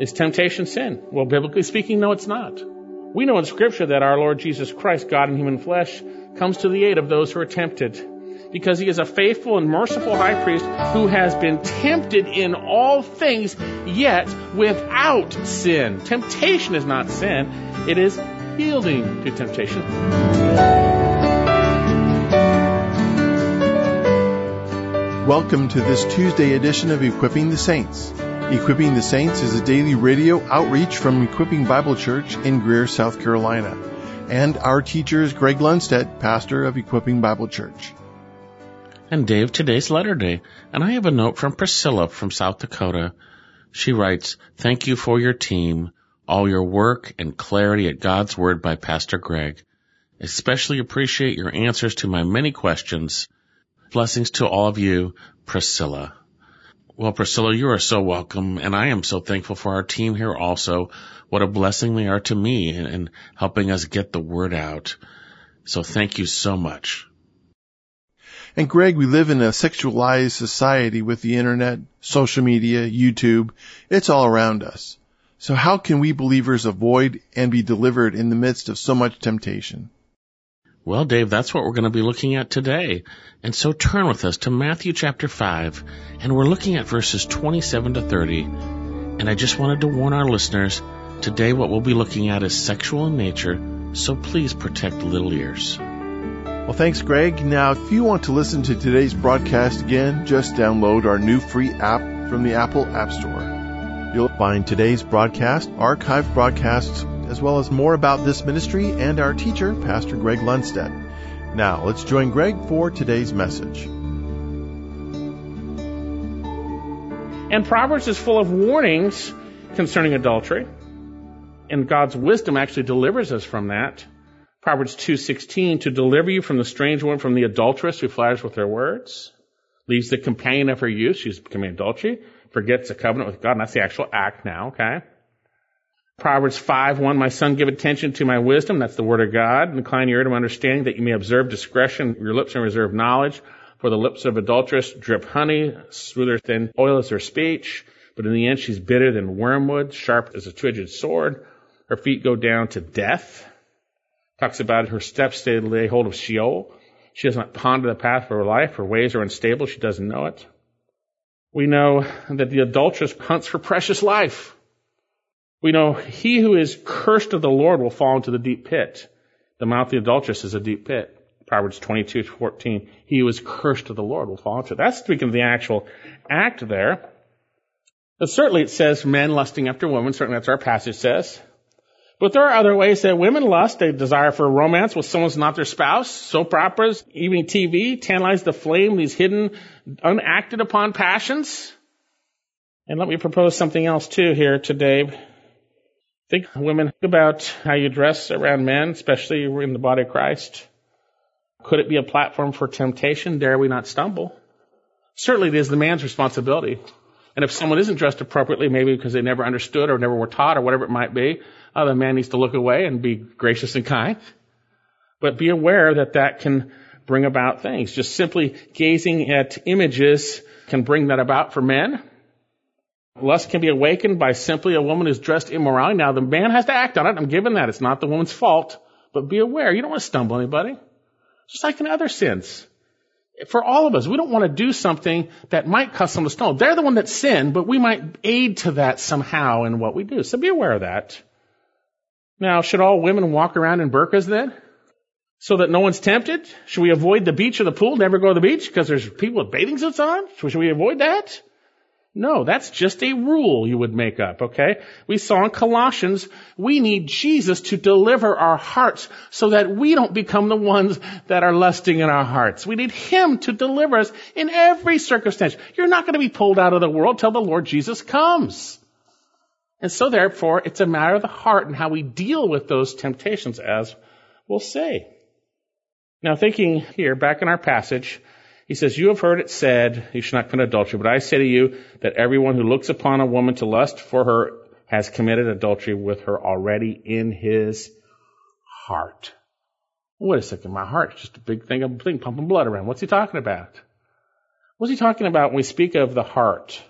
Is temptation sin? Well, biblically speaking, no, it's not. We know in Scripture that our Lord Jesus Christ, God in human flesh, comes to the aid of those who are tempted because he is a faithful and merciful high priest who has been tempted in all things, yet without sin. Temptation is not sin, it is yielding to temptation. Welcome to this Tuesday edition of Equipping the Saints. Equipping the Saints is a daily radio outreach from Equipping Bible Church in Greer, South Carolina. And our teacher is Greg Lundstedt, pastor of Equipping Bible Church. And Dave, today's letter day. And I have a note from Priscilla from South Dakota. She writes, Thank you for your team, all your work and clarity at God's Word by Pastor Greg. Especially appreciate your answers to my many questions. Blessings to all of you, Priscilla. Well, Priscilla, you are so welcome, and I am so thankful for our team here also. What a blessing they are to me in, in helping us get the word out. So thank you so much. And Greg, we live in a sexualized society with the internet, social media, YouTube. It's all around us. So how can we believers avoid and be delivered in the midst of so much temptation? Well, Dave, that's what we're going to be looking at today. And so turn with us to Matthew chapter 5, and we're looking at verses 27 to 30. And I just wanted to warn our listeners, today what we'll be looking at is sexual in nature, so please protect little ears. Well, thanks, Greg. Now, if you want to listen to today's broadcast again, just download our new free app from the Apple App Store. You'll find today's broadcast, archived broadcasts, as well as more about this ministry and our teacher, Pastor Greg Lundstedt. Now, let's join Greg for today's message. And Proverbs is full of warnings concerning adultery. And God's wisdom actually delivers us from that. Proverbs 2:16 to deliver you from the strange woman from the adulteress who flatters with her words, leaves the companion of her youth, she's committing adultery, forgets the covenant with God, and that's the actual act now, okay? Proverbs 5, 1, my son, give attention to my wisdom. That's the word of God. Incline your ear to my understanding that you may observe discretion. Your lips may reserve knowledge. For the lips of adulteress drip honey, smoother than oil is her speech. But in the end, she's bitter than wormwood, sharp as a two-edged sword. Her feet go down to death. Talks about her steps stay lay hold of Sheol. She does not ponder the path of her life. Her ways are unstable. She doesn't know it. We know that the adulteress hunts for precious life. We know he who is cursed of the Lord will fall into the deep pit. The mouth of the adulteress is a deep pit. Proverbs 22 14. He who is cursed of the Lord will fall into. That's speaking of the actual act there. But certainly it says men lusting after women. Certainly that's our passage says. But there are other ways that women lust. They desire for romance with someone who's not their spouse. Soap operas, evening TV, tantalize the flame, these hidden, unacted upon passions. And let me propose something else too here today. Think, women, think about how you dress around men, especially in the body of Christ. Could it be a platform for temptation? Dare we not stumble? Certainly it is the man's responsibility. And if someone isn't dressed appropriately, maybe because they never understood or never were taught or whatever it might be, uh, the man needs to look away and be gracious and kind. But be aware that that can bring about things. Just simply gazing at images can bring that about for men. Lust can be awakened by simply a woman who's dressed immorality. Now, the man has to act on it. I'm giving that. It's not the woman's fault. But be aware. You don't want to stumble anybody. Just like in other sins. For all of us, we don't want to do something that might cause someone to stumble. They're the one that sinned, but we might aid to that somehow in what we do. So be aware of that. Now, should all women walk around in burqas then? So that no one's tempted? Should we avoid the beach or the pool, never go to the beach because there's people with bathing suits on? Should we avoid that? No, that's just a rule you would make up, okay? We saw in Colossians, we need Jesus to deliver our hearts so that we don't become the ones that are lusting in our hearts. We need Him to deliver us in every circumstance. You're not going to be pulled out of the world till the Lord Jesus comes. And so therefore, it's a matter of the heart and how we deal with those temptations, as we'll say. Now thinking here, back in our passage, he says, You have heard it said, You should not commit adultery, but I say to you that everyone who looks upon a woman to lust for her has committed adultery with her already in his heart. Wait a second, my heart's just a big thing of thing pumping blood around. What's he talking about? What's he talking about when we speak of the heart?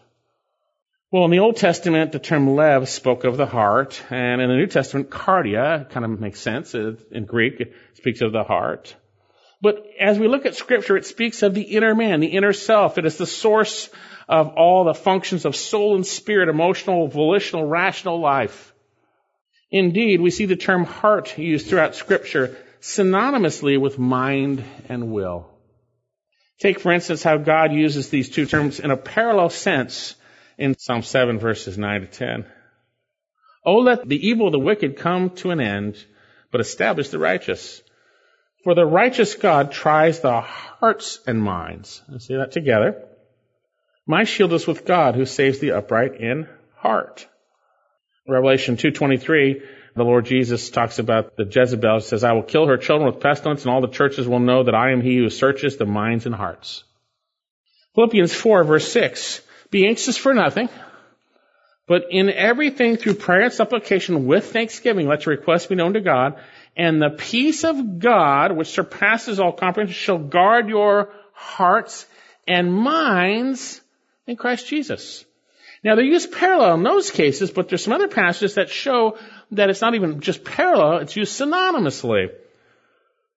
Well, in the Old Testament, the term lev spoke of the heart, and in the New Testament, cardia kind of makes sense. Uh, in Greek, it speaks of the heart. But as we look at scripture, it speaks of the inner man, the inner self. It is the source of all the functions of soul and spirit, emotional, volitional, rational life. Indeed, we see the term heart used throughout scripture synonymously with mind and will. Take, for instance, how God uses these two terms in a parallel sense in Psalm 7 verses 9 to 10. Oh, let the evil of the wicked come to an end, but establish the righteous. For the righteous God tries the hearts and minds. Let's say that together. My shield is with God who saves the upright in heart. Revelation 2.23, the Lord Jesus talks about the Jezebel. He says, I will kill her children with pestilence and all the churches will know that I am he who searches the minds and hearts. Philippians 4 verse 6, be anxious for nothing, but in everything through prayer and supplication with thanksgiving, let your requests be known to God, and the peace of God, which surpasses all comprehension, shall guard your hearts and minds in Christ Jesus. Now they use parallel in those cases, but there's some other passages that show that it's not even just parallel, it's used synonymously.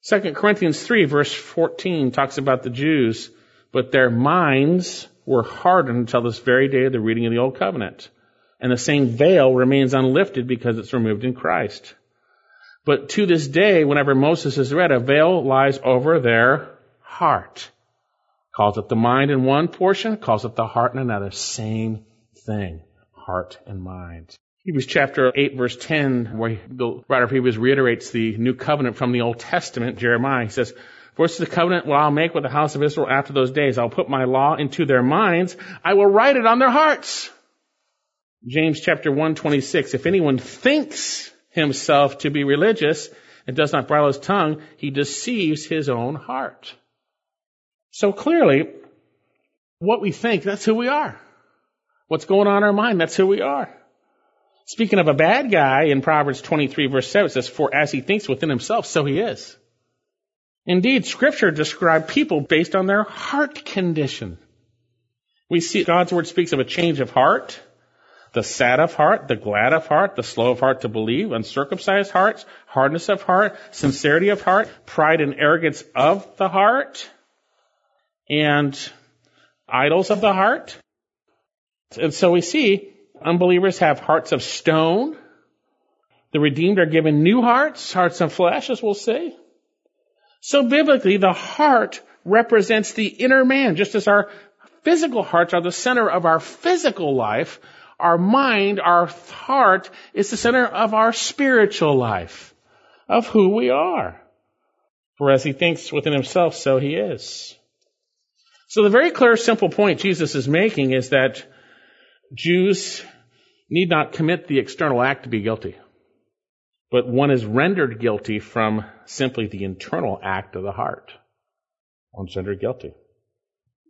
2 Corinthians 3 verse 14 talks about the Jews, but their minds were hardened until this very day of the reading of the Old Covenant. And the same veil remains unlifted because it's removed in Christ. But to this day, whenever Moses is read, a veil lies over their heart. Calls up the mind in one portion, calls up the heart in another. Same thing. Heart and mind. Hebrews chapter 8 verse 10, where the writer of Hebrews reiterates the new covenant from the Old Testament, Jeremiah, he says, for is the covenant what I'll make with the house of Israel after those days. I'll put my law into their minds. I will write it on their hearts. James chapter 126. If anyone thinks himself to be religious and does not bridle his tongue, he deceives his own heart. So clearly, what we think, that's who we are. What's going on in our mind, that's who we are. Speaking of a bad guy in Proverbs 23 verse 7, it says, For as he thinks within himself, so he is. Indeed, scripture describes people based on their heart condition. We see God's word speaks of a change of heart, the sad of heart, the glad of heart, the slow of heart to believe, uncircumcised hearts, hardness of heart, sincerity of heart, pride and arrogance of the heart, and idols of the heart. And so we see unbelievers have hearts of stone. The redeemed are given new hearts, hearts of flesh, as we'll see. So biblically, the heart represents the inner man, just as our physical hearts are the center of our physical life. Our mind, our heart is the center of our spiritual life, of who we are. For as he thinks within himself, so he is. So the very clear, simple point Jesus is making is that Jews need not commit the external act to be guilty but one is rendered guilty from simply the internal act of the heart. One's rendered guilty.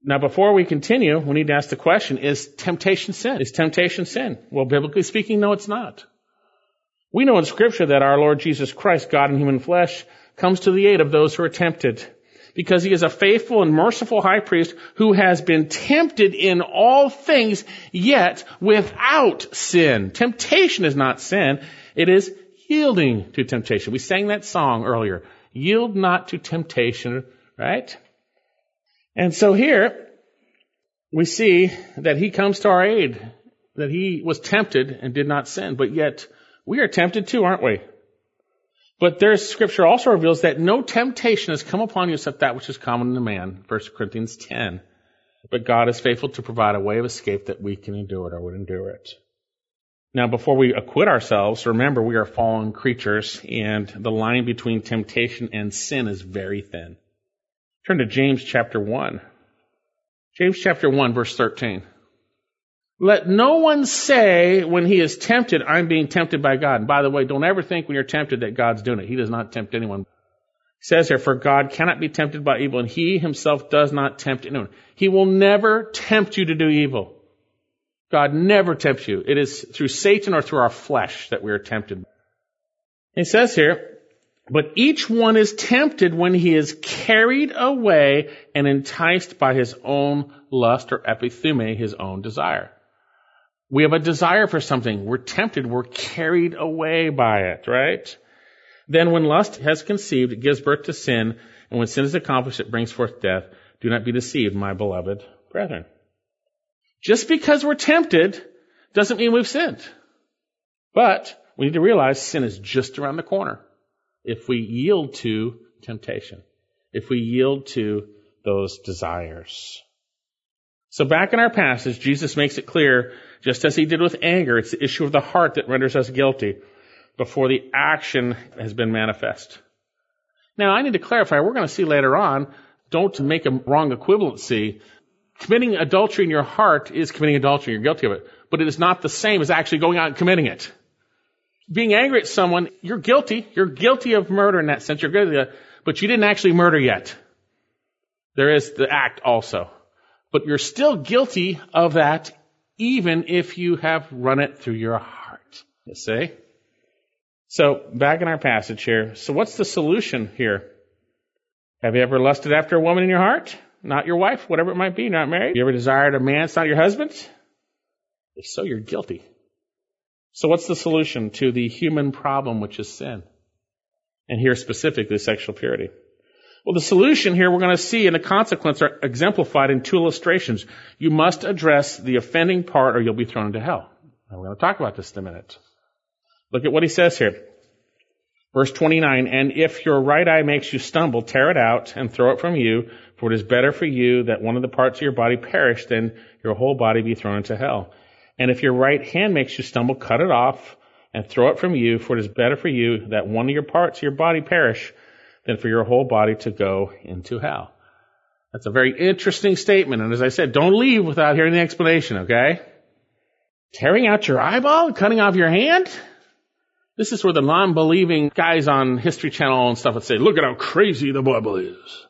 Now, before we continue, we need to ask the question, is temptation sin? Is temptation sin? Well, biblically speaking, no, it's not. We know in scripture that our Lord Jesus Christ, God in human flesh, comes to the aid of those who are tempted because he is a faithful and merciful high priest who has been tempted in all things, yet without sin. Temptation is not sin. It is yielding to temptation. We sang that song earlier. Yield not to temptation, right? And so here, we see that he comes to our aid, that he was tempted and did not sin, but yet we are tempted too, aren't we? But there's scripture also reveals that no temptation has come upon you except that which is common to man, 1 Corinthians 10. But God is faithful to provide a way of escape that we can endure it or would endure it. Now, before we acquit ourselves, remember we are fallen creatures and the line between temptation and sin is very thin. Turn to James chapter 1. James chapter 1 verse 13. Let no one say when he is tempted, I'm being tempted by God. And by the way, don't ever think when you're tempted that God's doing it. He does not tempt anyone. He says here, for God cannot be tempted by evil and he himself does not tempt anyone. He will never tempt you to do evil. God never tempts you. It is through Satan or through our flesh that we are tempted. He says here, but each one is tempted when he is carried away and enticed by his own lust or epithume, his own desire. We have a desire for something. We're tempted. We're carried away by it, right? Then when lust has conceived, it gives birth to sin. And when sin is accomplished, it brings forth death. Do not be deceived, my beloved brethren. Just because we're tempted doesn't mean we've sinned. But we need to realize sin is just around the corner if we yield to temptation, if we yield to those desires. So back in our passage, Jesus makes it clear, just as he did with anger, it's the issue of the heart that renders us guilty before the action has been manifest. Now I need to clarify, we're going to see later on, don't make a wrong equivalency. Committing adultery in your heart is committing adultery, you're guilty of it. But it is not the same as actually going out and committing it. Being angry at someone, you're guilty. You're guilty of murder in that sense. You're guilty of, but you didn't actually murder yet. There is the act also. But you're still guilty of that even if you have run it through your heart. You see? So, back in our passage here. So what's the solution here? Have you ever lusted after a woman in your heart? Not your wife, whatever it might be, not married? You ever desired a man that's not your husband? If so, you're guilty. So what's the solution to the human problem, which is sin? And here specifically, sexual purity. Well, the solution here we're going to see and the consequence are exemplified in two illustrations. You must address the offending part or you'll be thrown into hell. And we're going to talk about this in a minute. Look at what he says here. Verse 29, and if your right eye makes you stumble, tear it out and throw it from you, for it is better for you that one of the parts of your body perish than your whole body be thrown into hell. And if your right hand makes you stumble, cut it off and throw it from you, for it is better for you that one of your parts of your body perish than for your whole body to go into hell. That's a very interesting statement. And as I said, don't leave without hearing the explanation, okay? Tearing out your eyeball, cutting off your hand? This is where the non-believing guys on History Channel and stuff would say, look at how crazy the Bible is.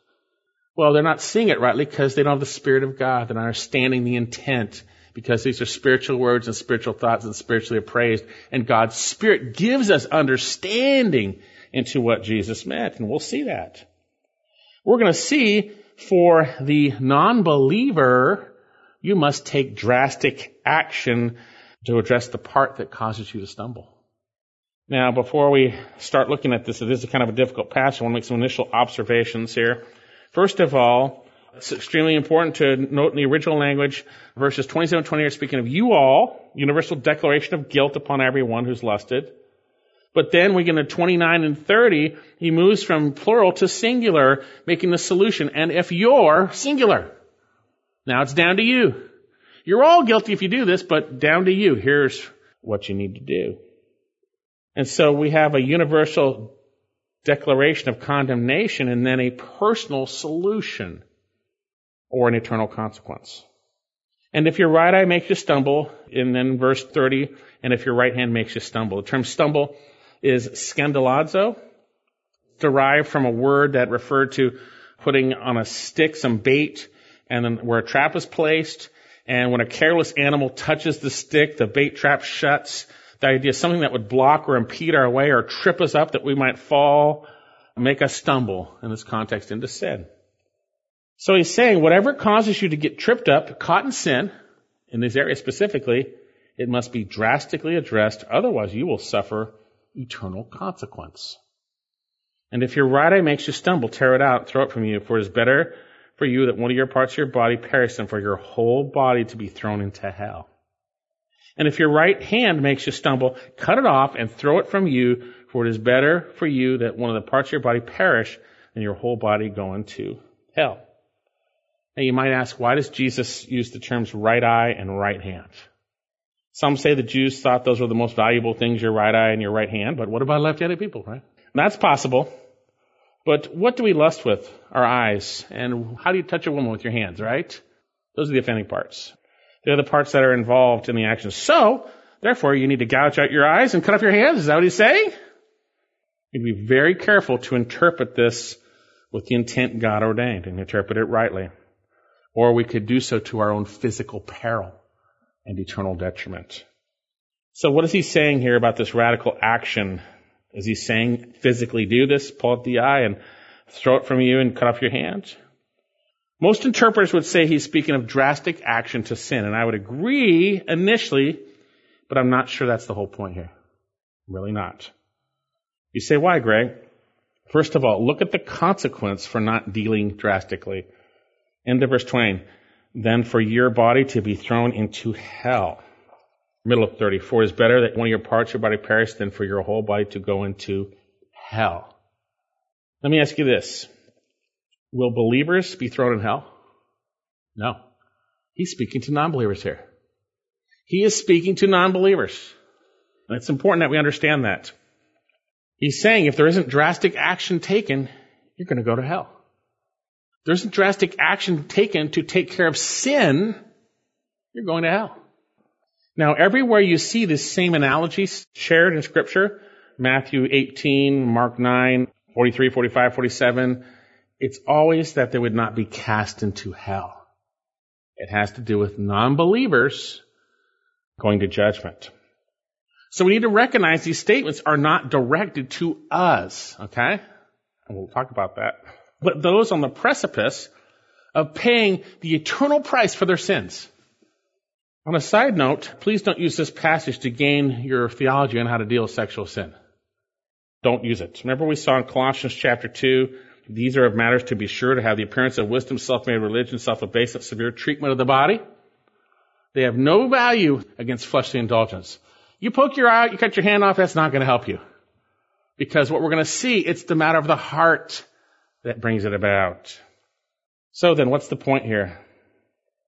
Well, they're not seeing it rightly because they don't have the Spirit of God. They're not understanding the intent because these are spiritual words and spiritual thoughts and spiritually appraised. And God's Spirit gives us understanding into what Jesus meant, and we'll see that. We're going to see for the non-believer, you must take drastic action to address the part that causes you to stumble. Now, before we start looking at this, it is kind of a difficult passage. I want to make some initial observations here. First of all, it's extremely important to note in the original language, verses 27 and 28 are speaking of you all, universal declaration of guilt upon everyone who's lusted. But then we get into 29 and 30, he moves from plural to singular, making the solution. And if you're singular, now it's down to you. You're all guilty if you do this, but down to you. Here's what you need to do. And so we have a universal declaration of condemnation and then a personal solution or an eternal consequence. And if your right eye makes you stumble, and then verse 30, and if your right hand makes you stumble. The term stumble is skandalizo, derived from a word that referred to putting on a stick some bait and then where a trap is placed. And when a careless animal touches the stick, the bait trap shuts. The idea is something that would block or impede our way or trip us up that we might fall, make us stumble in this context into sin. So he's saying whatever causes you to get tripped up, caught in sin, in this area specifically, it must be drastically addressed, otherwise you will suffer eternal consequence. And if your right eye makes you stumble, tear it out, throw it from you, for it is better for you that one of your parts of your body perish than for your whole body to be thrown into hell. And if your right hand makes you stumble, cut it off and throw it from you, for it is better for you that one of the parts of your body perish than your whole body go into hell. You might ask, why does Jesus use the terms right eye and right hand? Some say the Jews thought those were the most valuable things, your right eye and your right hand, but what about left-handed people, right? That's possible. But what do we lust with? Our eyes. And how do you touch a woman with your hands, right? Those are the offending parts. They're the parts that are involved in the action. So, therefore, you need to gouge out your eyes and cut off your hands. Is that what he's saying? You need to be very careful to interpret this with the intent God ordained and interpret it rightly. Or we could do so to our own physical peril and eternal detriment. So what is he saying here about this radical action? Is he saying physically do this, pull out the eye and throw it from you and cut off your hand? Most interpreters would say he's speaking of drastic action to sin, and I would agree initially, but I'm not sure that's the whole point here. Really not. You say, why, Greg? First of all, look at the consequence for not dealing drastically. End of verse 20. Then for your body to be thrown into hell. Middle of 34 is better that one of your parts your body perish than for your whole body to go into hell. Let me ask you this. Will believers be thrown in hell? No. He's speaking to non-believers here. He is speaking to non-believers. And it's important that we understand that. He's saying if there isn't drastic action taken, you're going to go to hell. If there isn't drastic action taken to take care of sin, you're going to hell. Now, everywhere you see this same analogy shared in scripture, Matthew 18, Mark 9, 43, 45, 47, it's always that they would not be cast into hell. It has to do with non-believers going to judgment. So we need to recognize these statements are not directed to us, okay? And we'll talk about that. But those on the precipice of paying the eternal price for their sins. On a side note, please don't use this passage to gain your theology on how to deal with sexual sin. Don't use it. Remember we saw in Colossians chapter 2, these are of matters to be sure to have the appearance of wisdom, self-made religion, self-abasement, severe treatment of the body. They have no value against fleshly indulgence. You poke your eye out, you cut your hand off, that's not going to help you. Because what we're going to see, it's the matter of the heart that brings it about. So then, what's the point here?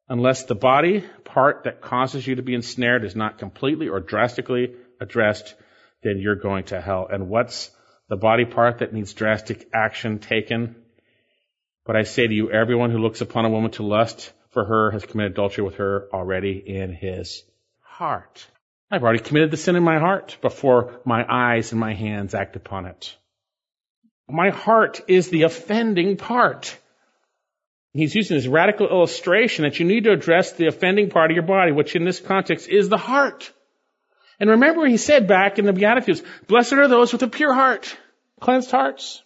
Unless the body part that causes you to be ensnared is not completely or drastically addressed, then you're going to hell. And what's the body part that needs drastic action taken? But I say to you, everyone who looks upon a woman to lust for her has committed adultery with her already in his heart. I've already committed the sin in my heart before my eyes and my hands act upon it. My heart is the offending part. He's using this radical illustration that you need to address the offending part of your body, which in this context is the heart. And remember he said back in the Beatitudes, blessed are those with a pure heart, cleansed hearts.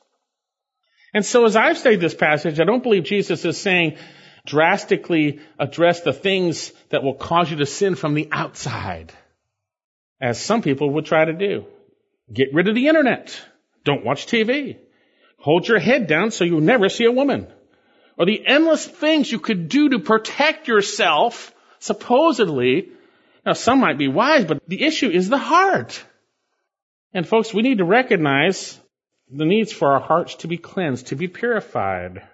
And so as I've studied this passage, I don't believe Jesus is saying drastically address the things that will cause you to sin from the outside as some people would try to do. Get rid of the internet. Don't watch TV. Hold your head down so you never see a woman. Or the endless things you could do to protect yourself, supposedly. Now some might be wise, but the issue is the heart. And folks, we need to recognize the needs for our hearts to be cleansed, to be purified.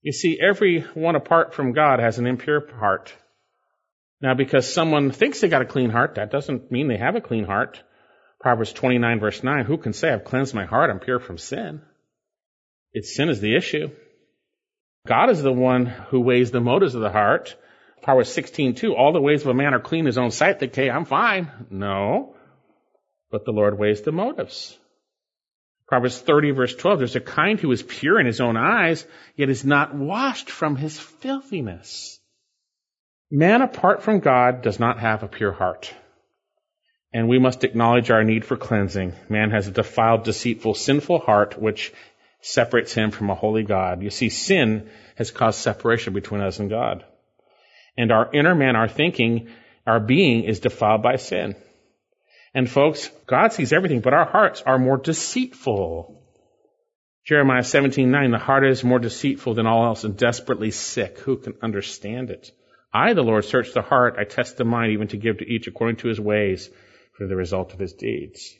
You see, every one apart from God has an impure heart. Now, because someone thinks they got a clean heart, that doesn't mean they have a clean heart. Proverbs 29 verse 9, who can say I've cleansed my heart, I'm pure from sin? It's sin is the issue. God is the one who weighs the motives of the heart. Proverbs 16:2, all the ways of a man are clean in his own sight. They say, I'm fine. No. But the Lord weighs the motives. Proverbs 30 verse 12, there's a kind who is pure in his own eyes, yet is not washed from his filthiness. Man apart from God does not have a pure heart. And we must acknowledge our need for cleansing. Man has a defiled, deceitful, sinful heart which separates him from a holy God. You see, sin has caused separation between us and God. And our inner man, our thinking, our being is defiled by sin. And folks, God sees everything, but our hearts are more deceitful. Jeremiah 17:9, the heart is more deceitful than all else and desperately sick. Who can understand it? I, the Lord, search the heart. I test the mind even to give to each according to his ways for the result of his deeds.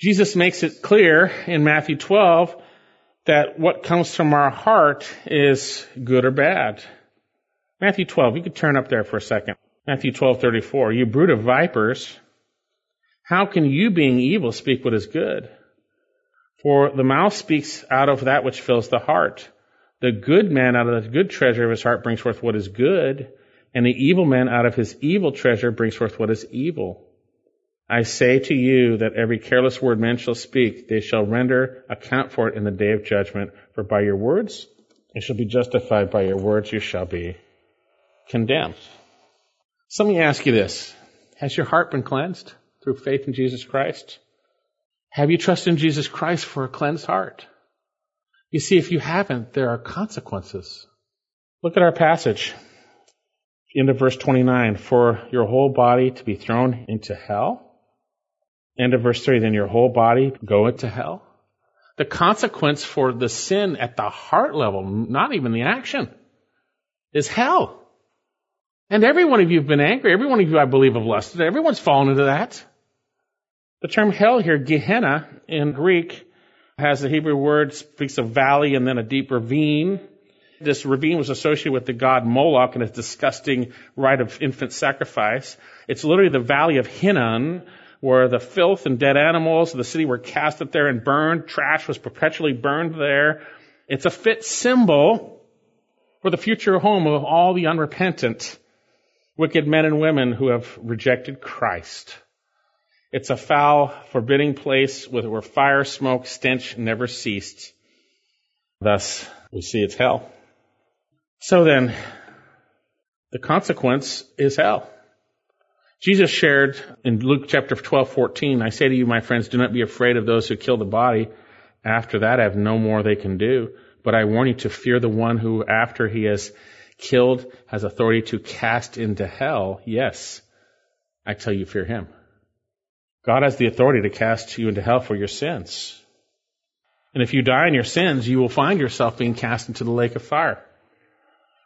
Jesus makes it clear in Matthew 12 that what comes from our heart is good or bad. Matthew 12, you could turn up there for a second. Matthew 12:34, you brood of vipers, how can you being evil speak what is good? For the mouth speaks out of that which fills the heart. The good man out of the good treasure of his heart brings forth what is good, and the evil man out of his evil treasure brings forth what is evil. I say to you that every careless word men shall speak, they shall render account for it in the day of judgment. For by your words you shall be justified, by your words you shall be condemned. So let me ask you this. Has your heart been cleansed through faith in Jesus Christ? Have you trusted in Jesus Christ for a cleansed heart? You see, if you haven't, there are consequences Look at our passage. End of verse 29. For your whole body to be thrown into hell. End of verse 3 Then your whole body go into hell. The consequence for the sin at the heart level, not even the action, is hell. And every one of you have been angry. Every one of you, I believe, have lusted. Everyone's fallen into that. The term hell here, Gehenna, in Greek, has the Hebrew word, speaks of valley and then a deep ravine. This ravine was associated with the god Moloch and his disgusting rite of infant sacrifice. It's literally the valley of Hinnom, where the filth and dead animals of the city were cast up there and burned. Trash was perpetually burned there. It's a fit symbol for the future home of all the unrepentant, wicked men and women who have rejected Christ. It's a foul, forbidding place where fire, smoke, stench never ceased. Thus, we see it's hell. So then, the consequence is hell. Jesus shared in Luke chapter 12, 14, I say to you, my friends, do not be afraid of those who kill the body. After that, have no more they can do. But I warn you to fear the one who, after he has killed, has authority to cast into hell. Yes, I tell you, fear him. God has the authority to cast you into hell for your sins. And if you die in your sins, you will find yourself being cast into the lake of fire.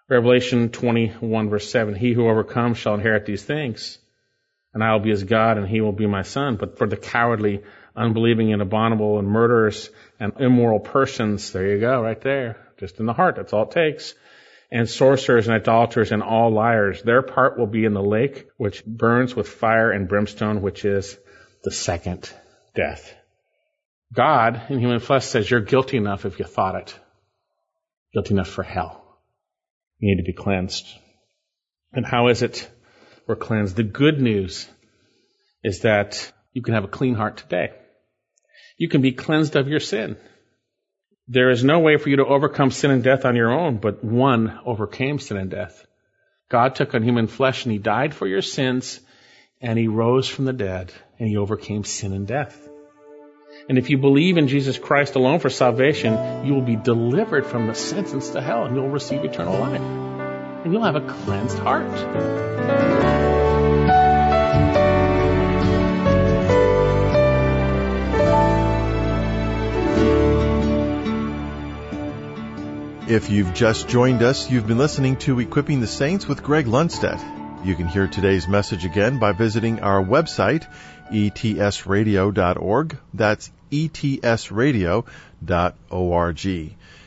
Revelation 21 verse 7, He who overcomes shall inherit these things, and I will be his God, and he will be my son. But for the cowardly, unbelieving, and abominable, and murderous, and immoral persons, there you go, right there. Just in the heart, that's all it takes. And sorcerers and idolaters and all liars, their part will be in the lake, which burns with fire and brimstone, which is the second death. God in human flesh says you're guilty enough if you thought it. Guilty enough for hell. You need to be cleansed. And how is it we're cleansed? The good news is that you can have a clean heart today. You can be cleansed of your sin. There is no way for you to overcome sin and death on your own, but one overcame sin and death. God took on human flesh and he died for your sins and he rose from the dead and he overcame sin and death. And if you believe in Jesus Christ alone for salvation, you will be delivered from the sentence to hell and you'll receive eternal life. And you'll have a cleansed heart. If you've just joined us, you've been listening to Equipping the Saints with Greg Lundstedt. You can hear today's message again by visiting our website, etsradio.org. That's etsradio.org.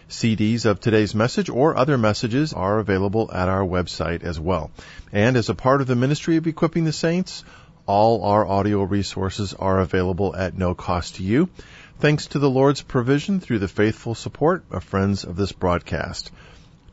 CDs of today's message or other messages are available at our website as well. And as a part of the ministry of equipping the saints, all our audio resources are available at no cost to you, thanks to the Lord's provision through the faithful support of friends of this broadcast.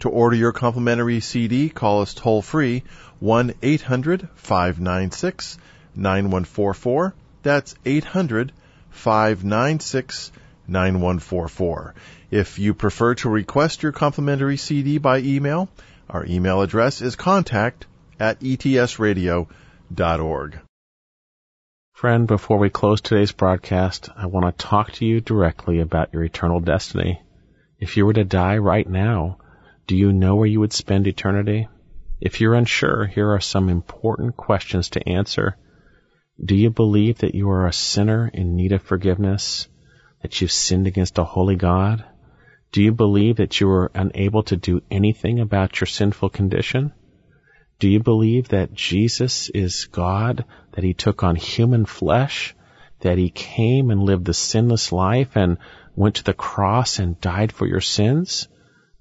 To order your complimentary CD, call us toll free 1 800 596 9144. That's 800 596 9144. If you prefer to request your complimentary CD by email, our email address is contact at etsradio.org. Friend, before we close today's broadcast, I want to talk to you directly about your eternal destiny. If you were to die right now, do you know where you would spend eternity? If you're unsure, here are some important questions to answer. Do you believe that you are a sinner in need of forgiveness? That you've sinned against a holy God? Do you believe that you are unable to do anything about your sinful condition? Do you believe that Jesus is God, that He took on human flesh, that He came and lived the sinless life and went to the cross and died for your sins?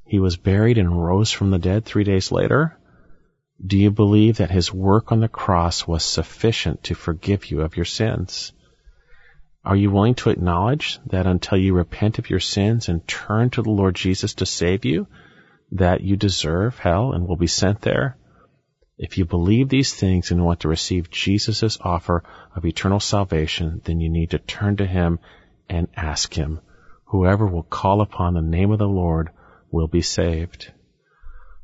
He was buried and rose from the dead three days later? Do you believe that his work on the cross was sufficient to forgive you of your sins? Are you willing to acknowledge that until you repent of your sins and turn to the Lord Jesus to save you, that you deserve hell and will be sent there? If you believe these things and want to receive Jesus' offer of eternal salvation, then you need to turn to Him and ask Him. Whoever will call upon the name of the Lord will be saved.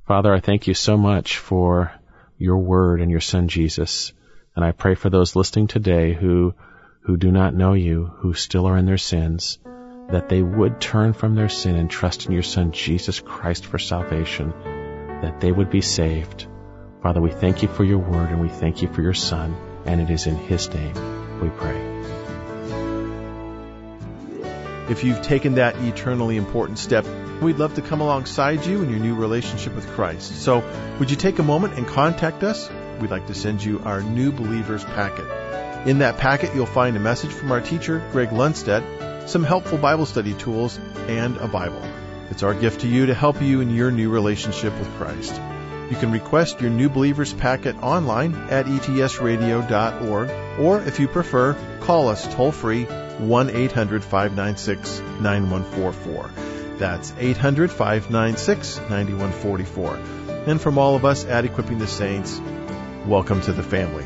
Father, I thank you so much for your word and your son Jesus. And I pray for those listening today who, who do not know you, who still are in their sins, that they would turn from their sin and trust in your son Jesus Christ for salvation, that they would be saved. Father, we thank you for your word and we thank you for your son, and it is in his name we pray. If you've taken that eternally important step, we'd love to come alongside you in your new relationship with Christ. So, would you take a moment and contact us? We'd like to send you our New Believers packet. In that packet, you'll find a message from our teacher, Greg Lundstedt, some helpful Bible study tools, and a Bible. It's our gift to you to help you in your new relationship with Christ. You can request your New Believers packet online at etsradio.org, or if you prefer, call us toll free 1 800 596 9144. That's 800 596 9144. And from all of us at Equipping the Saints, welcome to the family.